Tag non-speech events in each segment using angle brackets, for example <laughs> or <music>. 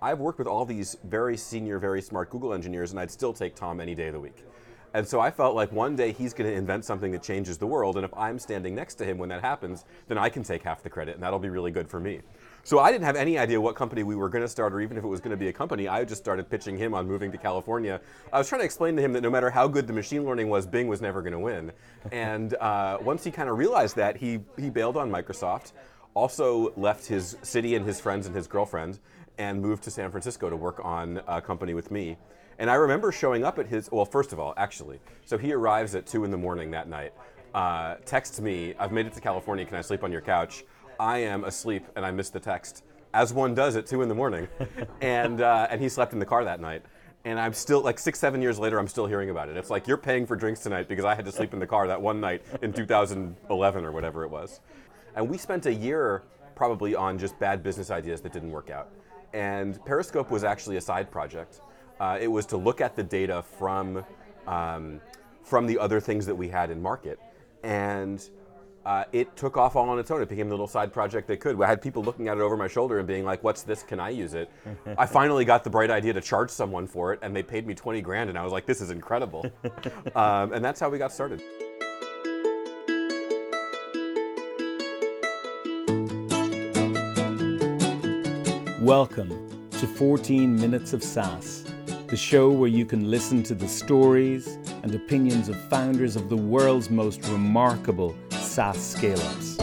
I've worked with all these very senior, very smart Google engineers, and I'd still take Tom any day of the week. And so I felt like one day he's going to invent something that changes the world, and if I'm standing next to him when that happens, then I can take half the credit, and that'll be really good for me. So I didn't have any idea what company we were going to start, or even if it was going to be a company. I just started pitching him on moving to California. I was trying to explain to him that no matter how good the machine learning was, Bing was never going to win. And uh, once he kind of realized that, he he bailed on Microsoft. Also left his city and his friends and his girlfriend, and moved to San Francisco to work on a company with me. And I remember showing up at his, well, first of all, actually, so he arrives at 2 in the morning that night, uh, texts me, I've made it to California, can I sleep on your couch? I am asleep and I missed the text, as one does at 2 in the morning. <laughs> and, uh, and he slept in the car that night. And I'm still, like six, seven years later, I'm still hearing about it. It's like, you're paying for drinks tonight because I had to sleep in the car that one night in 2011 or whatever it was. And we spent a year probably on just bad business ideas that didn't work out. And Periscope was actually a side project. Uh, it was to look at the data from um, from the other things that we had in market, and uh, it took off all on its own. It became the little side project they could. I had people looking at it over my shoulder and being like, "What's this? Can I use it?" <laughs> I finally got the bright idea to charge someone for it, and they paid me twenty grand, and I was like, "This is incredible," <laughs> um, and that's how we got started. Welcome to 14 Minutes of SaaS, the show where you can listen to the stories and opinions of founders of the world's most remarkable SaaS scale ups.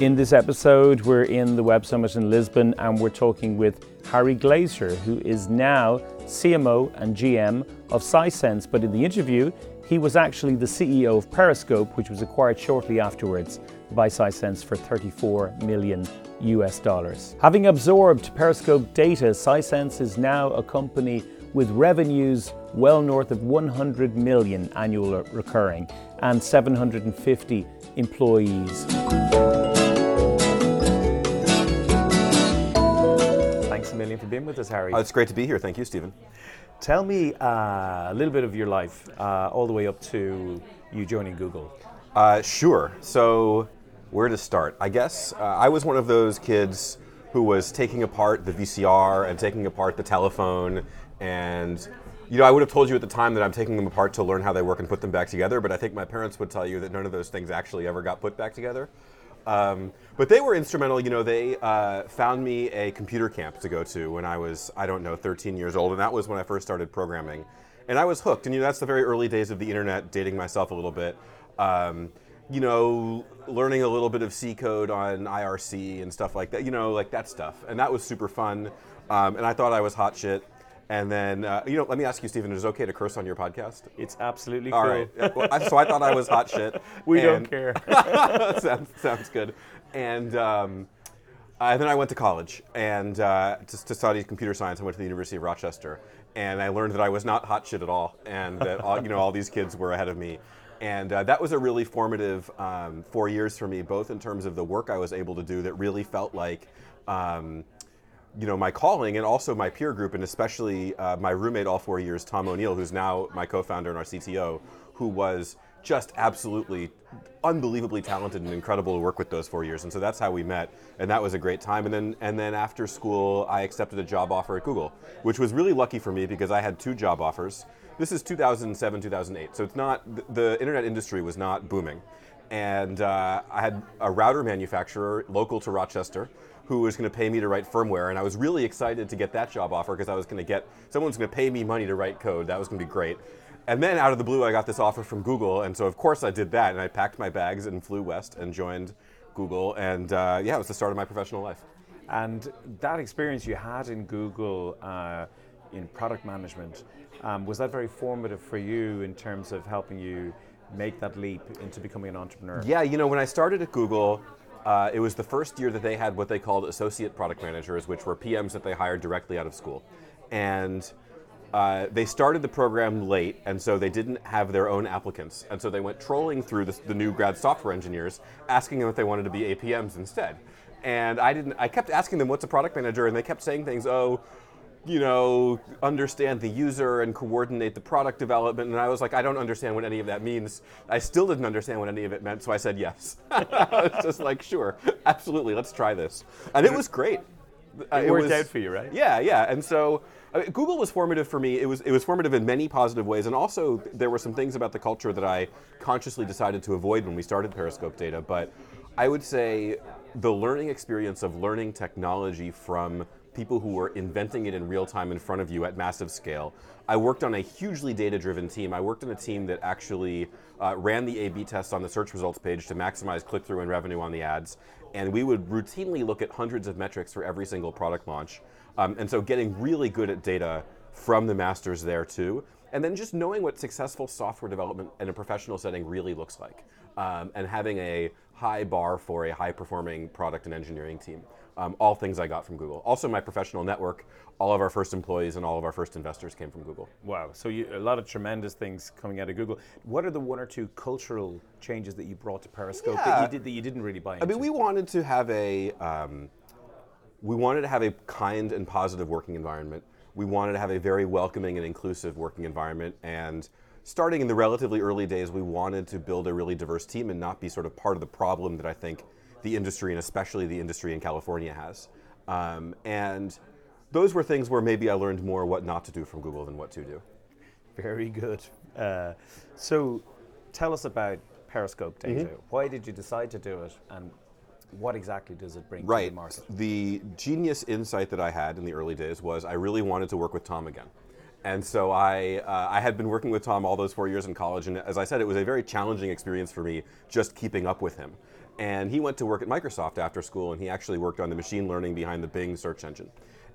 In this episode, we're in the Web Summit in Lisbon and we're talking with Harry Glaser, who is now CMO and GM of Sisense. But in the interview, he was actually the CEO of Periscope, which was acquired shortly afterwards by Sisense for 34 million US dollars. Having absorbed Periscope data, Sisense is now a company with revenues well north of 100 million annual recurring and 750 employees. Thanks a million for being with us, Harry. Uh, it's great to be here. Thank you, Stephen. Tell me uh, a little bit of your life, uh, all the way up to you joining Google. Uh, sure. So, where to start? I guess uh, I was one of those kids who was taking apart the VCR and taking apart the telephone. And, you know, I would have told you at the time that I'm taking them apart to learn how they work and put them back together, but I think my parents would tell you that none of those things actually ever got put back together. Um, but they were instrumental. You know, they uh, found me a computer camp to go to when I was, I don't know, 13 years old, and that was when I first started programming. And I was hooked. And you know, that's the very early days of the internet, dating myself a little bit. Um, you know, learning a little bit of C code on IRC and stuff like that. You know, like that stuff, and that was super fun. Um, and I thought I was hot shit. And then, uh, you know, let me ask you, Stephen, is it okay to curse on your podcast? It's absolutely All cool. right. Well, I- so I thought I was hot shit. <laughs> We don't <laughs> care. sounds, sounds good. And um, uh, then I went to college and uh, to, to study computer science. I went to the University of Rochester, and I learned that I was not hot shit at all, and that all, you know all these kids were ahead of me. And uh, that was a really formative um, four years for me, both in terms of the work I was able to do that really felt like. Um, you know my calling and also my peer group and especially uh, my roommate all four years tom o'neill who's now my co-founder and our cto who was just absolutely unbelievably talented and incredible to work with those four years. And so that's how we met and that was a great time. And then and then after school i accepted a job offer at google which was really lucky for me because i had two job offers. This is 2007 2008 so it's not the, internet industry was not booming. And uh, I had a router manufacturer local to Rochester who was going to pay me to write firmware, and I was really excited to get that job offer because I was going to get someone's going to pay me money to write code. That was going to be great. And then out of the blue, I got this offer from Google, and so of course I did that, and I packed my bags and flew west and joined Google, and uh, yeah, it was the start of my professional life. And that experience you had in Google uh, in product management, um, was that very formative for you in terms of helping you make that leap into becoming an entrepreneur? Yeah, you know, when I started at Google, uh, it was the first year that they had what they called associate product managers, which were PMs that they hired directly out of school. And uh, they started the program late, and so they didn't have their own applicants. And so they went trolling through the, the new grad software engineers, asking them if they wanted to be APMs instead. And I didn't. I kept asking them, "What's a product manager?" And they kept saying things. Oh, you know, understand the user and coordinate the product development. And I was like, I don't understand what any of that means. I still didn't understand what any of it meant, so I said yes. <laughs> I was just like, sure, absolutely, let's try this. And it was great. Uh, It worked was- out for you, right? Yeah, yeah. And so I mean, Google was formative for me. It was it was formative in many positive ways, and also there were some things about the culture that I consciously decided to avoid when we started Periscope Data. But I would say the learning experience of learning technology from people who were inventing it in real time in front of you at massive scale. I worked on a hugely data-driven team. I worked on a team that actually uh, ran the A/B tests on the search results page to maximize click-through and revenue on the ads, and we would routinely look at hundreds of metrics for every single product launch. Um, and so getting really good at data from the masters there too. And then just knowing what successful software development in a professional setting really looks like. Um, and having a high bar for a high performing product and engineering team. Um, all things I got from Google. Also, my professional network, all of our first employees and all of our first investors came from Google. Wow. So you, a lot of tremendous things coming out of Google. What are the one or two cultural changes that you brought to Periscope that you did that you didn't really buy into? I mean, we wanted to have a um, we wanted to have a kind and positive working environment. We wanted to have a very welcoming and inclusive working environment. And starting in the relatively early days, we wanted to build a really diverse team and not be sort of part of the problem that I think the industry and especially the industry in California has. Um, and those were things where maybe I learned more what not to do from Google than what to do. Very good. Uh, so, tell us about Periscope data. Mm-hmm. Why did you decide to do it, and what exactly does it bring to Right. the market? The genius insight that I had in the early days was I really wanted to work with Tom again. And so I, uh, I had been working with Tom all those four years in college, and as I said, it was a very challenging experience for me just keeping up with him. And he went to work at Microsoft after school, and he actually worked on the machine learning behind the Bing search engine.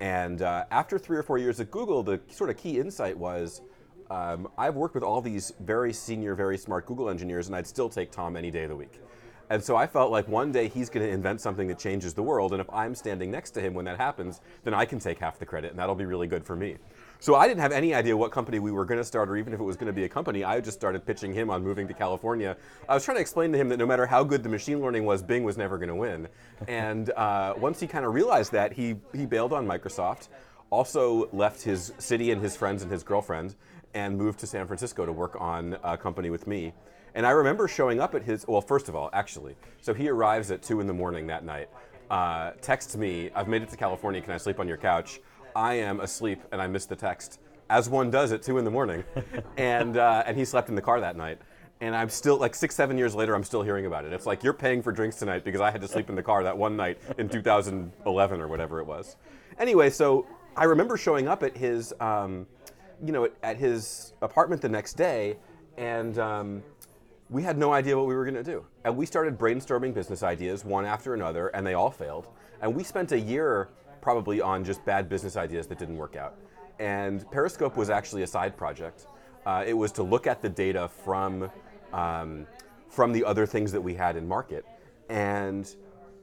And uh, after three or four years at Google, the sort of key insight was um, I've worked with all these very senior, very smart Google engineers, and I'd still take Tom any day of the week. And so I felt like one day he's going to invent something that changes the world, and if I'm standing next to him when that happens, then I can take half the credit, and that'll be really good for me. So I didn't have any idea what company we were going to start, or even if it was going to be a company. I just started pitching him on moving to California. I was trying to explain to him that no matter how good the machine learning was, Bing was never going to win. <laughs> And uh, once he kind of realized that, he he bailed on Microsoft. Also left his city and his friends and his girlfriend, and moved to San Francisco to work on a company with me. And I remember showing up at his, well, first of all, actually, so he arrives at 2 in the morning that night, uh, texts me, I've made it to California, can I sleep on your couch? I am asleep and I missed the text, as one does at 2 in the morning. <laughs> and, uh, and he slept in the car that night. And I'm still, like six, seven years later, I'm still hearing about it. It's like, you're paying for drinks tonight because I had to sleep in the car that one night in 2011 or whatever it was. Anyway, so I remember showing up at his, um, you know, at, at his apartment the next day, and um, we had no idea what we were going to do. And we started brainstorming business ideas one after another, and they all failed. And we spent a year probably on just bad business ideas that didn't work out. And Periscope was actually a side project. Uh, it was to look at the data from um, from the other things that we had in market, and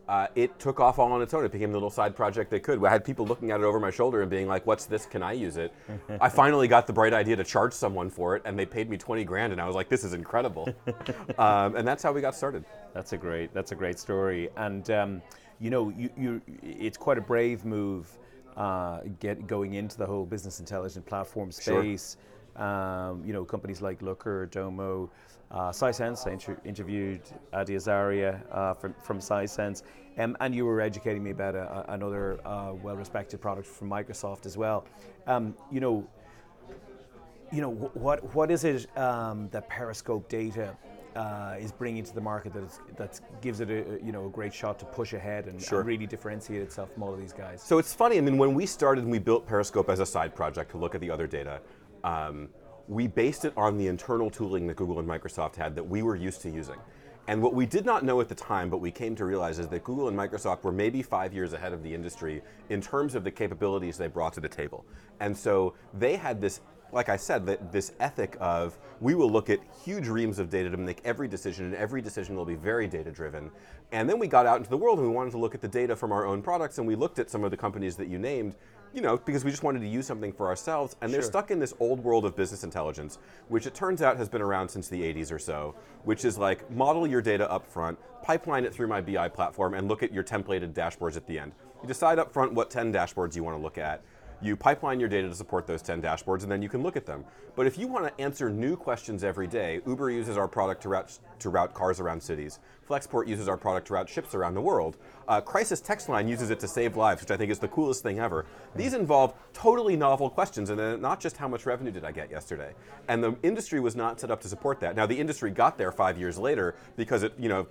uh, it took off all on its own. It became the little side project that could. I had people looking at it over my shoulder and being like, "What's this? Can I use it?" <laughs> I finally got the bright idea to charge someone for it, and they paid me twenty grand, and I was like, "This is incredible," <laughs> um, and that's how we got started. That's a great. That's a great story. And um, you know, you, you, it's quite a brave move, uh, get going into the whole business intelligence platform Sure. space. Um, you know, companies like Looker, Domo, uh, Sisense. I inter- interviewed Adi Azaria uh, from from Sisense, um, and you were educating me about a, a- another uh, well-respected product from Microsoft as well. Um, you know, you know wh- what what is it um, that Periscope data uh, is bringing to the market that that gives it a you know a great shot to push ahead and, Sure. and really differentiate itself from all of these guys. So it's funny. I mean, when we started and we built Periscope as a side project to look at the other data, um, we based it on the internal tooling that Google and Microsoft had that we were used to using. And what we did not know at the time, but we came to realize, is that Google and Microsoft were maybe five years ahead of the industry in terms of the capabilities they brought to the table. And so they had this, like I said, that this ethic of we will look at huge reams of data to make every decision, and every decision will be very data driven. And then we got out into the world and we wanted to look at the data from our own products, and we looked at some of the companies that you named, you know, because we just wanted to use something for ourselves. And they're Sure. stuck in this old world of business intelligence, which it turns out has been around since the 80s or so, which is like model your data up front, pipeline it through my BI platform, and look at your templated dashboards at the end. You decide up front what 10 dashboards you want to look at. You pipeline your data to support those 10 dashboards, and then you can look at them. But if you want to answer new questions every day, Uber uses our product to route, to route cars around cities. Flexport uses our product to route ships around the world. Uh, Crisis Text Line uses it to save lives, which I think is the coolest thing ever. These involve totally novel questions, and not just how much revenue did I get yesterday. And the industry was not set up to support that. Now the industry got there five years later because it, you know,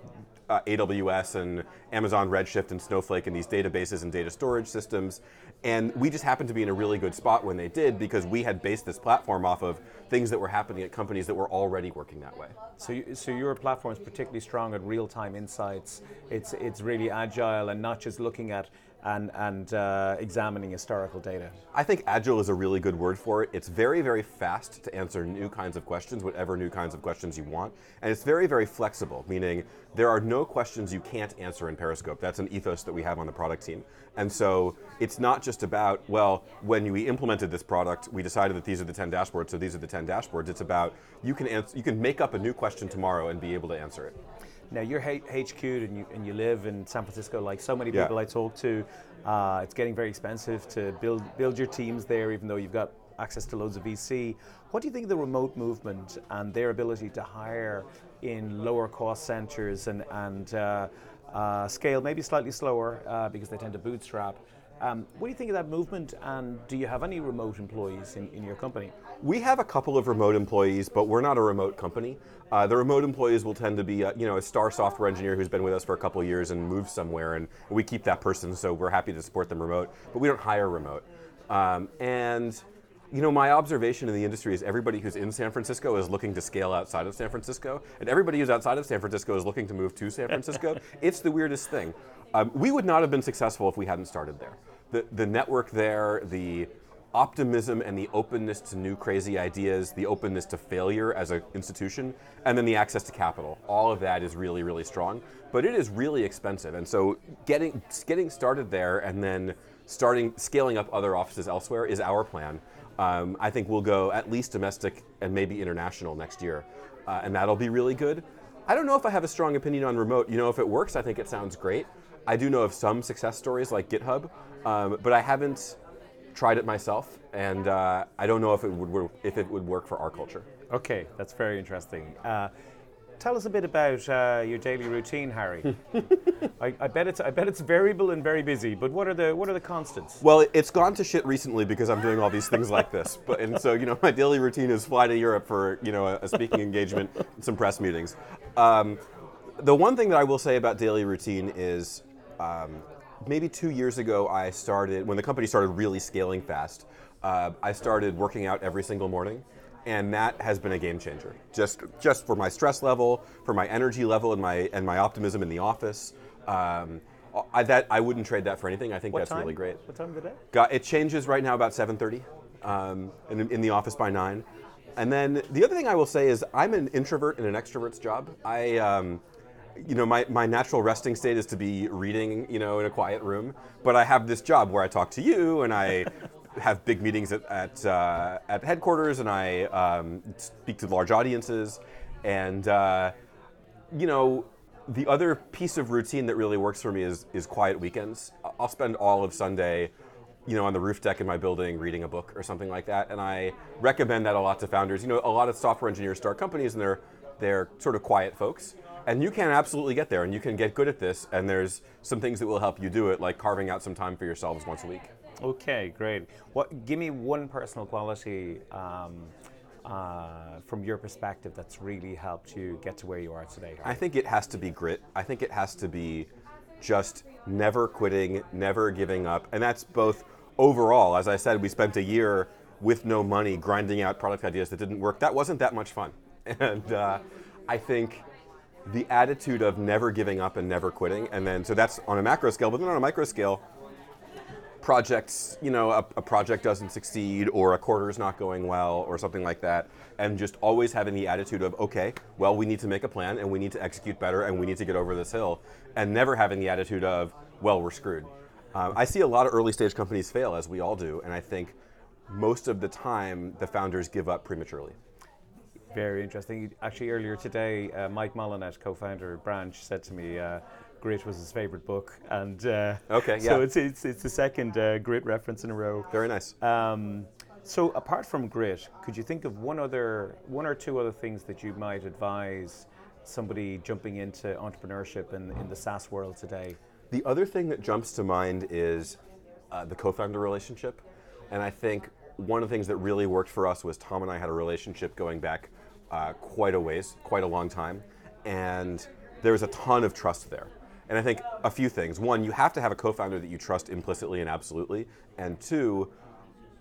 uh, AWS and Amazon Redshift and Snowflake and these databases and data storage systems. And we just happened to be in a really good spot when they did because we had based this platform off of things that were happening at companies that were already working that way. So, you, so your platform is particularly strong at real-time insights. It's it's really agile and not just looking at and, and uh, examining historical data? I think agile is a really good word for it. It's very, very fast to answer new kinds of questions, whatever new kinds of questions you want. And it's very, very flexible, meaning there are no questions you can't answer in Periscope. That's an ethos that we have on the product team. And so it's not just about, well, when we implemented this product, we decided that these are the 10 dashboards, so these are the 10 dashboards. It's about you can, answer, you can make up a new question tomorrow and be able to answer it. Now you're HQ'd and you, and you live in San Francisco, like so many people yeah. I talk to. Uh, it's getting very expensive to build build your teams there, even though you've got access to loads of VC. What do you think of the remote movement and their ability to hire in lower cost centers and, and uh, uh, scale maybe slightly slower uh, because they tend to bootstrap? Um, what do you think of that movement, and do you have any remote employees in, in your company? We have a couple of remote employees, but we're not a remote company. Uh, the remote employees will tend to be, a, uh, you know, a star software engineer who's been with us for a couple of years and moves somewhere, and we keep that person, so we're happy to support them remote. But we don't hire remote. Um, and you know, my observation in the industry is everybody who's in San Francisco is looking to scale outside of San Francisco, and everybody who's outside of San Francisco is looking to move to San Francisco. <laughs> it's the weirdest thing. Um, we would not have been successful if we hadn't started there. The, the network there, the optimism and the openness to new crazy ideas, the openness to failure as an institution, and then the access to capital. All of that is really, really strong. But it is really expensive. And so getting, getting started there and then starting scaling up other offices elsewhere is our plan. Um, I think we'll go at least domestic and maybe international next year. Uh, and that'll be really good. I don't know if I have a strong opinion on remote. You know, if it works, I think it sounds great. I do know of some success stories like GitHub, um, but I haven't tried it myself, and uh, I don't know if it would work, if it would work for our culture. Okay, that's very interesting. Uh, tell us a bit about uh, your daily routine, Harry. <laughs> I, I, bet it's I bet it's variable and very busy. But what are the what are the constants? Well, it's gone to shit recently because I'm doing all these things like this. But and so you know my daily routine is fly to Europe for you know a, a speaking engagement, some press meetings. Um, the one thing that I will say about daily routine is um, maybe two years ago, I started, when the company started really scaling fast, uh, I started working out every single morning. And that has been a game changer. Just, just for my stress level, for my energy level, and my, and my optimism in the office. Um, I, that, I wouldn't trade that for anything. I think what that's time? really great. What time of the day? Got, it changes right now about 7.30, um, in, in the office by 9. And then the other thing I will say is I'm an introvert in an extrovert's job. I, um, you know, my, my natural resting state is to be reading, you know, in a quiet room. But I have this job where I talk to you and I <laughs> have big meetings at, at, uh, at headquarters and I um, speak to large audiences. And, uh, you know, the other piece of routine that really works for me is, is quiet weekends. I'll spend all of Sunday, you know, on the roof deck in my building reading a book or something like that. And I recommend that a lot to founders. You know, a lot of software engineers start companies and they're, they're sort of quiet folks. And you can absolutely get there and you can get good at this. And there's some things that will help you do it, like carving out some time for yourselves once a week. Okay, great. What, give me one personal quality um, uh, from your perspective that's really helped you get to where you are today. I think it has to be grit. I think it has to be just never quitting, never giving up. And that's both overall. As I said, we spent a year with no money grinding out product ideas that didn't work. That wasn't that much fun. <laughs> And uh, I think the attitude of never giving up and never quitting, and then so that's on a macro scale, but then on a micro scale, projects, you know, a, a, project doesn't succeed or a quarter is not going well or something like that, and just always having the attitude of, okay, well, we need to make a plan and we need to execute better and we need to get over this hill, and never having the attitude of, well, we're screwed. Um, I see a lot of early stage companies fail, as we all do, and I think most of the time the founders give up prematurely. Very interesting. Actually, earlier today, uh, Mike Molinet, co-founder of Branch, said to me, uh, Grit was his favorite book, and uh, Okay, so yeah. it's it's it's the second uh, Grit reference in a row. Very nice. Um, so apart from Grit, could you think of one other, one or two other things that you might advise somebody jumping into entrepreneurship in, in the SaaS world today? The other thing that jumps to mind is uh, the co-founder relationship, and I think one of the things that really worked for us was Tom and I had a relationship going back uh, quite a ways, quite a long time, and there's a ton of trust there. And I think a few things. One, you have to have a co-founder that you trust implicitly and absolutely, and two,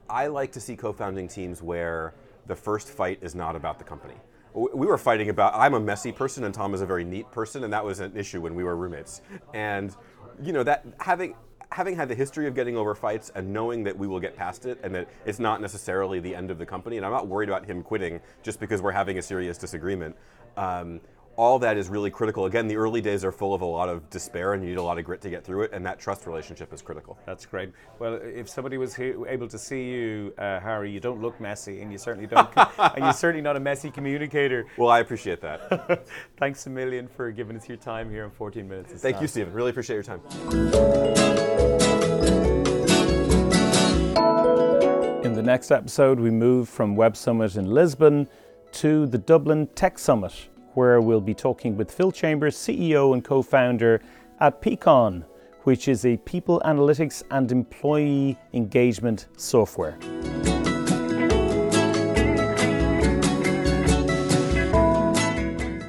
I like to see co-founding teams where the first fight is not about the company. We were fighting about. I'm a messy person, and Tom is a very neat person, and that was an issue when we were roommates. And you know that having having had the history of getting over fights and knowing that we will get past it, and that it's not necessarily the end of the company, and I'm not worried about him quitting just because we're having a serious disagreement. Um, all that is really critical. Again, the early days are full of a lot of despair, and you need a lot of grit to get through it, and that trust relationship is critical. That's great. Well, if somebody was he- able to see you, uh, Harry, you don't look messy, and you certainly don't, <laughs> and you're certainly not a messy communicator. Well, I appreciate that. <laughs> Thanks a million for giving us your time here in 14 minutes. of Thank you, Stephen. Really appreciate your time. In the next episode, we move from Web Summit in Lisbon to the Dublin Tech Summit, where we'll be talking with Phil Chambers, CEO and co founder at Peakon, which is a people analytics and employee engagement software.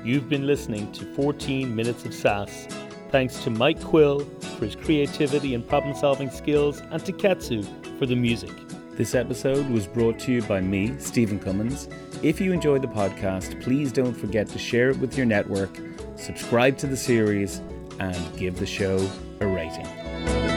You've been listening to 14 Minutes of SaaS. Thanks to Mike Quill for his creativity and problem solving skills, and to Katsu for the music. This episode was brought to you by me, Stephen Cummins. If you enjoyed the podcast, please don't forget to share it with your network, subscribe to the series, and give the show a rating.